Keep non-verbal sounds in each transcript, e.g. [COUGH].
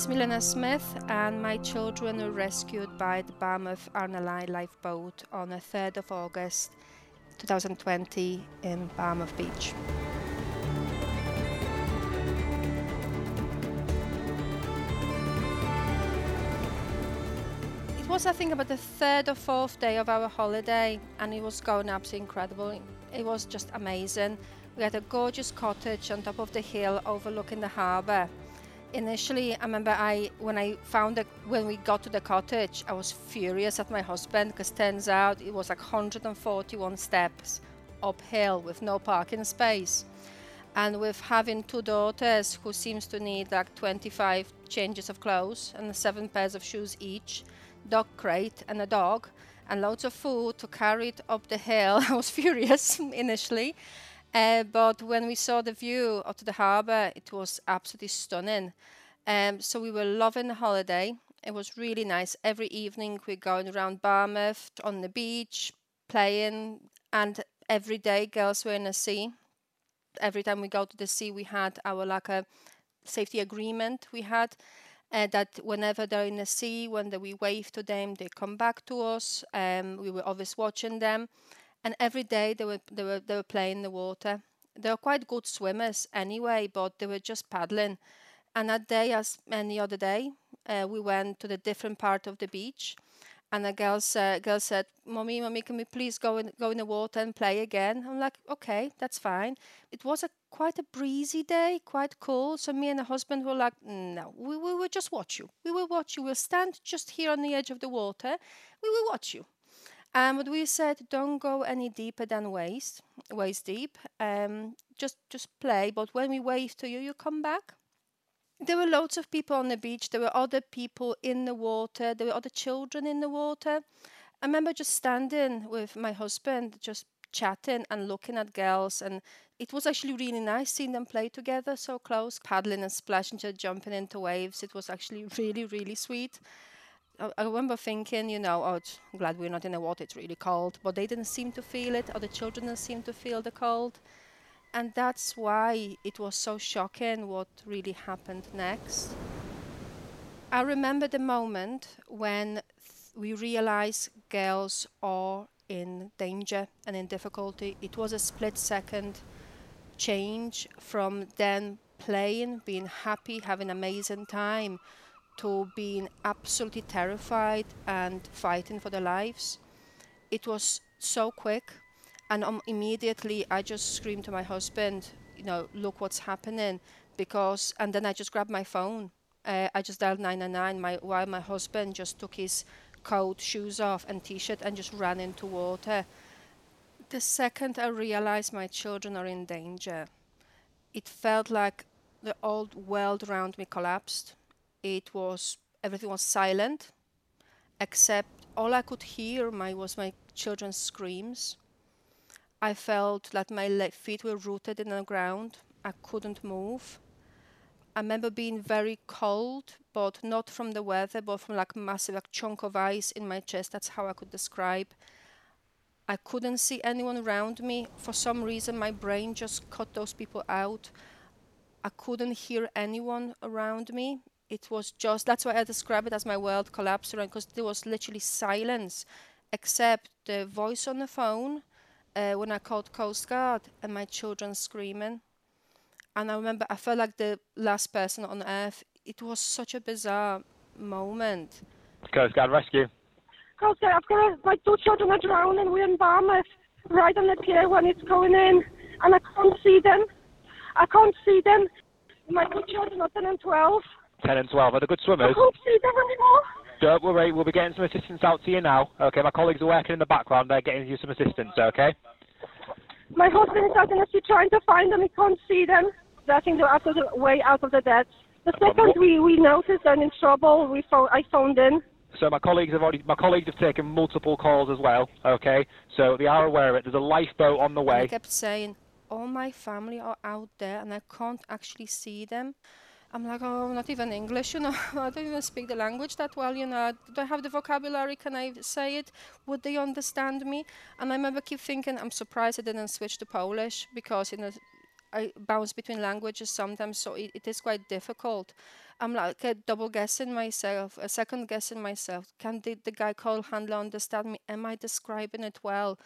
is Milena Smith, and my children were rescued by the Barmouth RNLI lifeboat on the 3rd of August 2020 in Barmouth Beach. It was, I think, about the third or fourth day of our holiday, and it was going absolutely incredible. It was just amazing. We had a gorgeous cottage on top of the hill overlooking the harbour initially i remember i when i found that when we got to the cottage i was furious at my husband because turns out it was like 141 steps uphill with no parking space. And with having two daughters who seems to need like 25 changes of clothes and seven pairs of shoes each dog crate and a dog and loads of food to carry it up the hill [LAUGHS] i was furious initially uh, but when we saw the view of the harbour, it was absolutely stunning. Um, so we were loving the holiday. It was really nice. Every evening we're going around Barmouth on the beach, playing, and every day girls were in the sea. Every time we go to the sea, we had our like a safety agreement. We had uh, that whenever they're in the sea, when we wave to them, they come back to us. Um, we were always watching them and every day they were they were they were playing in the water. They were quite good swimmers anyway, but they were just paddling. And that day, as any other day, uh, we went to the different part of the beach, and the girl said, girl said, "Mommy, mommy, can we please go in go in the water and play again?" I'm like, "Okay, that's fine." It was a quite a breezy day, quite cool. So me and the husband were like, "No, we, we will just watch you. We will watch you. We'll stand just here on the edge of the water. We will watch you." Um, but we said don't go any deeper than waist, waist deep. Um, just just play. But when we wave to you, you come back. There were loads of people on the beach. There were other people in the water. There were other children in the water. I remember just standing with my husband, just chatting and looking at girls and it was actually really nice seeing them play together so close paddling and splashing just jumping into waves it was actually [LAUGHS] really really sweet I remember thinking, you know, oh, I'm glad we're not in the water, it's really cold. But they didn't seem to feel it, or the children didn't seem to feel the cold. And that's why it was so shocking what really happened next. I remember the moment when we realized girls are in danger and in difficulty. It was a split second change from then playing, being happy, having an amazing time to being absolutely terrified and fighting for their lives. It was so quick, and um, immediately I just screamed to my husband, you know, look what's happening, because, and then I just grabbed my phone. Uh, I just dialed 999 my, while my husband just took his coat, shoes off, and t shirt and just ran into water. The second I realized my children are in danger, it felt like the old world around me collapsed it was everything was silent except all I could hear my was my children's screams. I felt that my feet were rooted in the ground. I couldn't move. I remember being very cold, but not from the weather, but from like massive like chunk of ice in my chest. That's how I could describe. I couldn't see anyone around me. For some reason, my brain just cut those people out. I couldn't hear anyone around me it was just that's why I describe it as my world collapsed around because there was literally silence, except the voice on the phone uh, when I called Coast Guard and my children screaming. And I remember I felt like the last person on earth. It was such a bizarre moment. Coast Guard rescue. Coast Guard, I've got a, my two children are drowning. We're in Barmouth, right on the pier when it's going in, and I can't see them. I can't see them. My two children are 10 and 12. 10 and 12. Are they good swimmers? I can't see them anymore. Don't worry, we'll be getting some assistance out to you now. Okay, my colleagues are working in the background. They're getting you some assistance, okay? My husband is out in the sea trying to find them. He can't see them. I think they're out of the way out of the depths. The second we, we noticed they're in trouble, we phone, I phoned in. So my colleagues have already my colleagues have taken multiple calls as well. Okay, so they are aware of it. There's a lifeboat on the way. I kept saying, all my family are out there, and I can't actually see them. I'm like, oh, not even English, [LAUGHS] you know. I don't even speak the language that well, you know. Do I have the vocabulary? Can I say it? Would they understand me? And I remember keep thinking, I'm surprised I didn't switch to Polish because, you know, I bounce between languages sometimes, so it, it is quite difficult. I'm like uh, double guessing myself, a second guessing myself. Can the, the guy call handler understand me? Am I describing it well?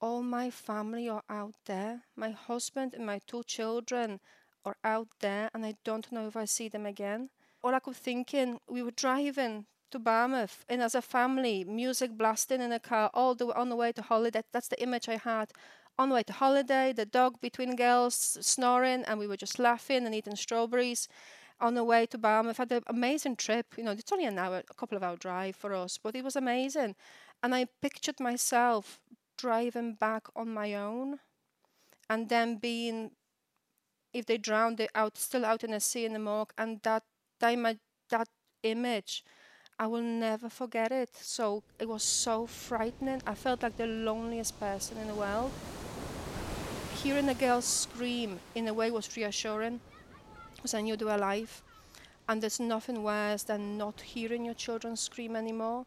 All my family are out there. My husband and my two children are out there, and I don't know if I see them again. All I could thinking, we were driving to Barmouth, and as a family, music blasting in a car all the way on the way to holiday. That's the image I had. On the way to holiday, the dog between girls snoring, and we were just laughing and eating strawberries on the way to Barmouth. Had an amazing trip. You know, it's only an hour, a couple of hour drive for us, but it was amazing. And I pictured myself driving back on my own, and then being, if they drowned, they out still out in the sea in the morgue, and that time, that image. I will never forget it. So it was so frightening. I felt like the loneliest person in the world. Hearing the girls scream in a way was reassuring because I knew they were alive. And there's nothing worse than not hearing your children scream anymore.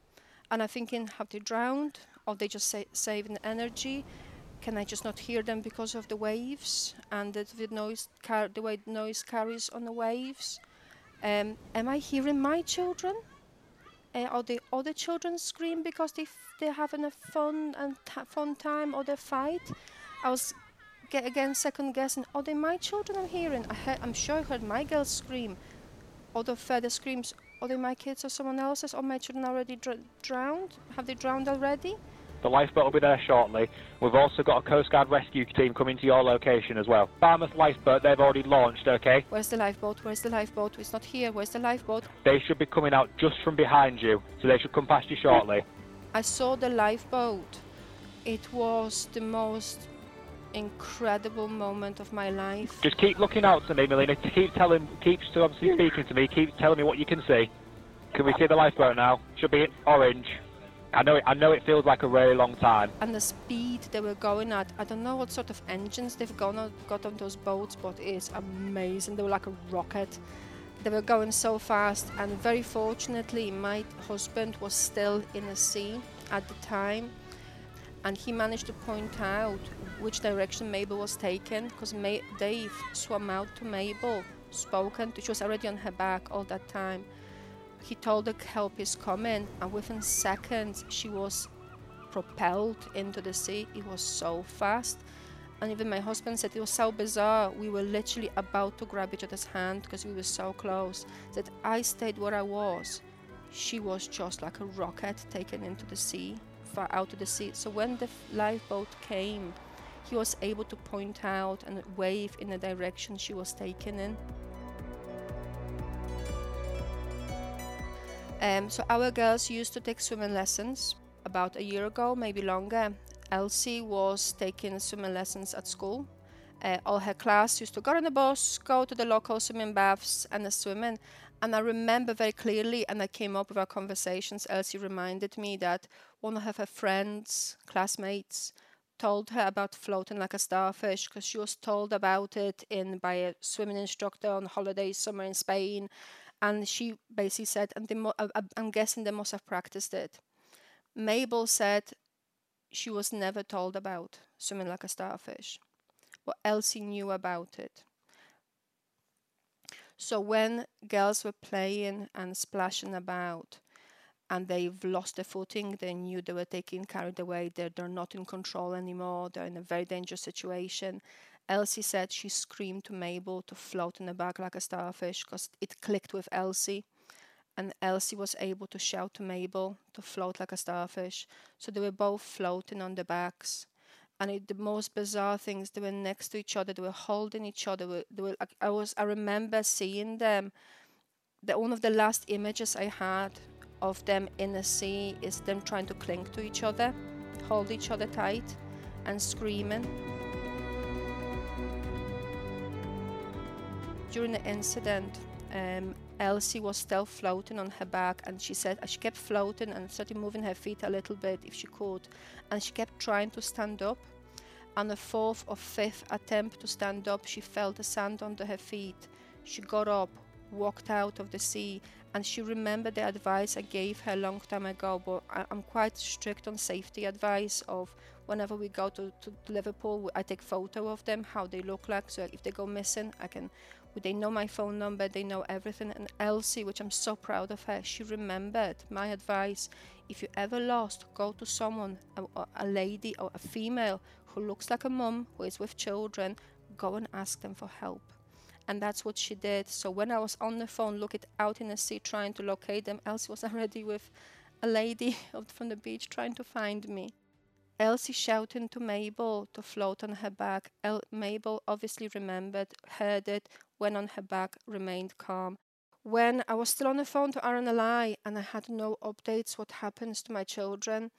And I'm thinking, have they drowned? Or they just sa- saving energy? Can I just not hear them because of the waves and the, noise, car- the way noise carries on the waves? Um, am I hearing my children? Uh, or the other children scream because they they're having a fun and fun time or they fight? I was again second guessing. Are they my children I'm hearing? I heard, I'm sure I heard my girls scream. Or the further screams. Are they my kids or someone else's? Are my children already dr- drowned? Have they drowned already? The lifeboat will be there shortly. We've also got a Coast Guard rescue team coming to your location as well. Barmouth Lifeboat, they've already launched, okay? Where's the lifeboat? Where's the lifeboat? It's not here. Where's the lifeboat? They should be coming out just from behind you, so they should come past you shortly. I saw the lifeboat. It was the most incredible moment of my life. Just keep looking out to me, Milena. Keep telling, keep obviously speaking to me. Keep telling me what you can see. Can we see the lifeboat now? Should be orange. I know it. I know it feels like a really long time. And the speed they were going at, I don't know what sort of engines they've gone on, got on those boats, but it's amazing. They were like a rocket. They were going so fast, and very fortunately, my husband was still in the sea at the time, and he managed to point out which direction Mabel was taken because Dave swam out to Mabel, spoken to, she was already on her back all that time. He told the help is coming, and within seconds she was propelled into the sea. It was so fast. And even my husband said it was so bizarre. We were literally about to grab each other's hand because we were so close. That I stayed where I was. She was just like a rocket taken into the sea, far out to the sea. So when the lifeboat came, he was able to point out and wave in the direction she was taken in. Um, so our girls used to take swimming lessons about a year ago, maybe longer. Elsie was taking swimming lessons at school. Uh, all her class used to go on the bus, go to the local swimming baths and swimming. And I remember very clearly, and I came up with our conversations. Elsie reminded me that one of her friends, classmates, told her about floating like a starfish because she was told about it in by a swimming instructor on holiday somewhere in Spain, and she basically said, and I- I- uh, uh, I'm guessing they must have practiced it. Mabel said she was never told about swimming like a starfish, What Elsie knew about it. So when girls were playing and splashing about, and they've lost their footing, they knew they were taking carried away. They're, they're not in control anymore. They're in a very dangerous situation. Elsie said she screamed to Mabel to float in the back like a starfish because it clicked with Elsie. And Elsie was able to shout to Mabel to float like a starfish. So they were both floating on their backs. And it, the most bizarre things, they were next to each other. They were holding each other. They were, I was. I remember seeing them. The one of the last images I had of them in the sea is them trying to cling to each other, hold each other tight, and screaming. During the incident, um, Elsie was still floating on her back, and she said she kept floating and started moving her feet a little bit if she could, and she kept trying to stand up. On the fourth or fifth attempt to stand up, she felt the sand under her feet. She got up, walked out of the sea, and she remembered the advice I gave her a long time ago. But I, I'm quite strict on safety advice of whenever we go to, to Liverpool, I take photo of them, how they look like. So if they go missing, I can. They know my phone number, they know everything. And Elsie, which I'm so proud of her, she remembered my advice. If you ever lost, go to someone, a, a lady or a female who looks like a mum who is with children. Go and ask them for help and that's what she did. So when I was on the phone, looking out in the sea, trying to locate them, Elsie was [LAUGHS] already with a lady from the beach trying to find me. Elsie shouting to Mabel to float on her back. El- Mabel obviously remembered, heard it, went on her back, remained calm. When I was still on the phone to RNLI and I had no updates what happens to my children,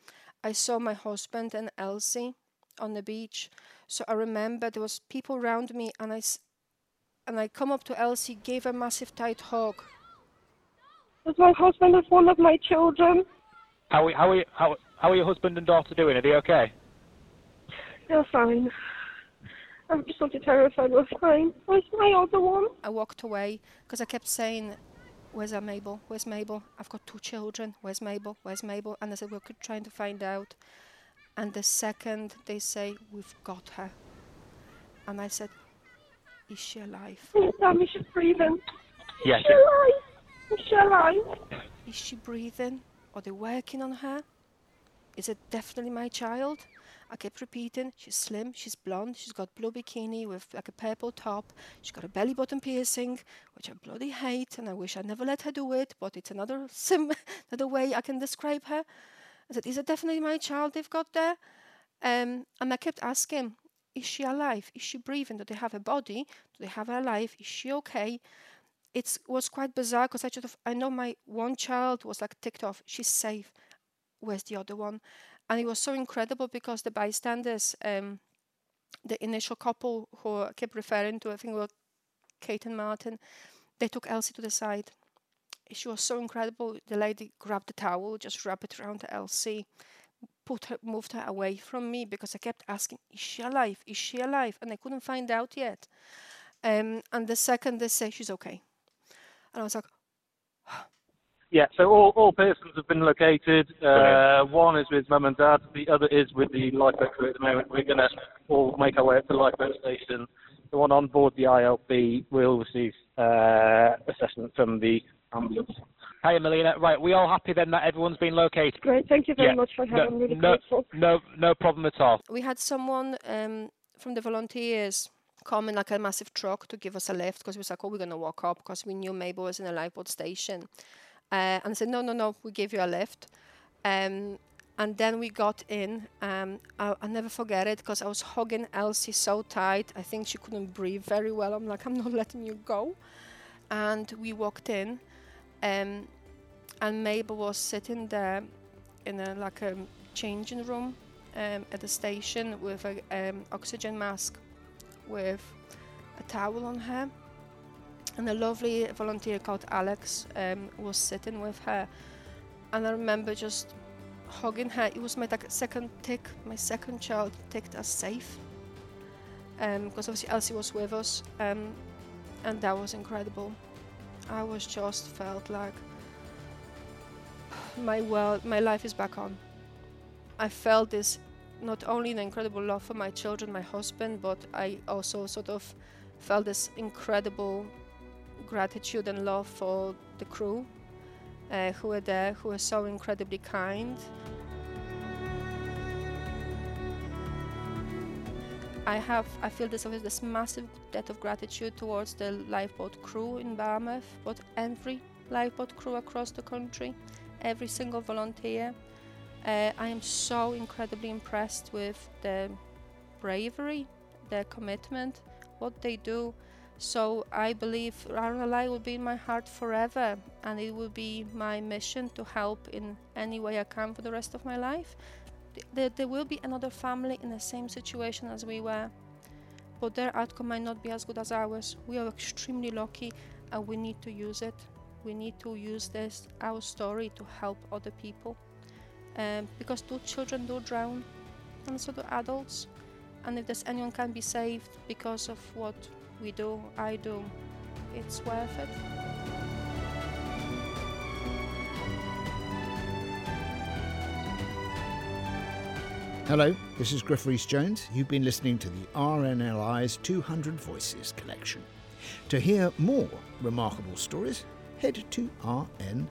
I saw my husband and Elsie on the beach. So I remember there was people around me and I and I come up to Elsie, gave a massive tight hug. Is my husband is one of my children. How are, how are, you, how, how are your husband and daughter doing? Are they okay? They're fine. I'm just so terrified we're fine. Where's my other one? I walked away because I kept saying, Where's our Mabel? Where's Mabel? I've got two children. Where's Mabel? Where's Mabel? And I said, We're trying to find out. And the second they say, We've got her. And I said, is she alive? Please tell me she's breathing. Yes. Is she alive? Is she alive? Is she breathing? Are they working on her? Is it definitely my child? I kept repeating, she's slim, she's blonde, she's got blue bikini with like a purple top, she's got a belly button piercing, which I bloody hate, and I wish I never let her do it, but it's another [LAUGHS] sim another way I can describe her. I said, Is it definitely my child they've got there? Um, and I kept asking, is she alive? Is she breathing? Do they have a body? Do they have her life? Is she okay? It was quite bizarre because I just I know my one child was like ticked off. She's safe. Where's the other one? And it was so incredible because the bystanders, um, the initial couple who I kept referring to, I think were Kate and Martin, they took Elsie to the side. She was so incredible. The lady grabbed the towel, just wrapped it around Elsie, put her, moved her away from me because I kept asking, "Is she alive? Is she alive?" And I couldn't find out yet. Um, and the second they say she's okay, and I was like, Yeah, so all, all persons have been located. Uh, one is with mum and dad, the other is with the lifeboat crew at the moment. We're going to all make our way up to the lifeboat station. The one on board the ILB will receive uh, assessment from the ambulance. Hi, Milena. Right, we all happy then that everyone's been located? Great, thank you very Yeah, much for no, having me. Really no, grateful. no, no problem at all. we had someone um, from the volunteers come in like a massive truck to give us a lift because we was like, oh, we're gonna walk up because we knew Mabel was in a lifeboat station, uh, and said, no, no, no, we give you a lift. Um, and then we got in. Um, I, I'll never forget it because I was hugging Elsie so tight. I think she couldn't breathe very well. I'm like, I'm not [LAUGHS] letting you go. And we walked in, um, and Mabel was sitting there in a like a changing room um, at the station with an um, oxygen mask, with a towel on her, and a lovely volunteer called Alex um, was sitting with her, and I remember just hugging her. It was my like, second tick, my second child ticked as safe, because obviously Elsie was with us, um, and that was incredible. I was just felt like my world, my life is back on. I felt this not only an incredible love for my children, my husband, but I also sort of felt this incredible gratitude and love for the crew uh, who were there, who were so incredibly kind. I have, I feel this this massive debt of gratitude towards the lifeboat crew in Barmouth, but every lifeboat crew across the country, every single volunteer. Uh, I am so incredibly impressed with their bravery, their commitment, what they do. So I believe RNLI will be in my heart forever, and it will be my mission to help in any way I can for the rest of my life. There, there will be another family in the same situation as we were, but their outcome might not be as good as ours. We are extremely lucky, and we need to use it. We need to use this our story to help other people, um, because two children do drown, and so do adults. And if there's anyone can be saved because of what we do, I do, it's worth it. Hello, this is Griff Jones. You've been listening to the RNLI's 200 Voices collection. To hear more remarkable stories, head to rnli.org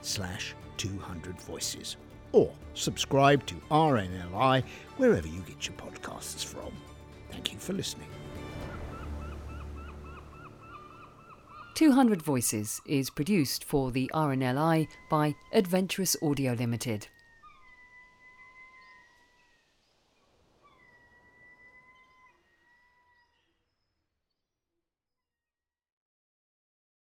slash 200 voices or subscribe to RNLI wherever you get your podcasts from. Thank you for listening. 200 Voices is produced for the RNLI by Adventurous Audio Limited.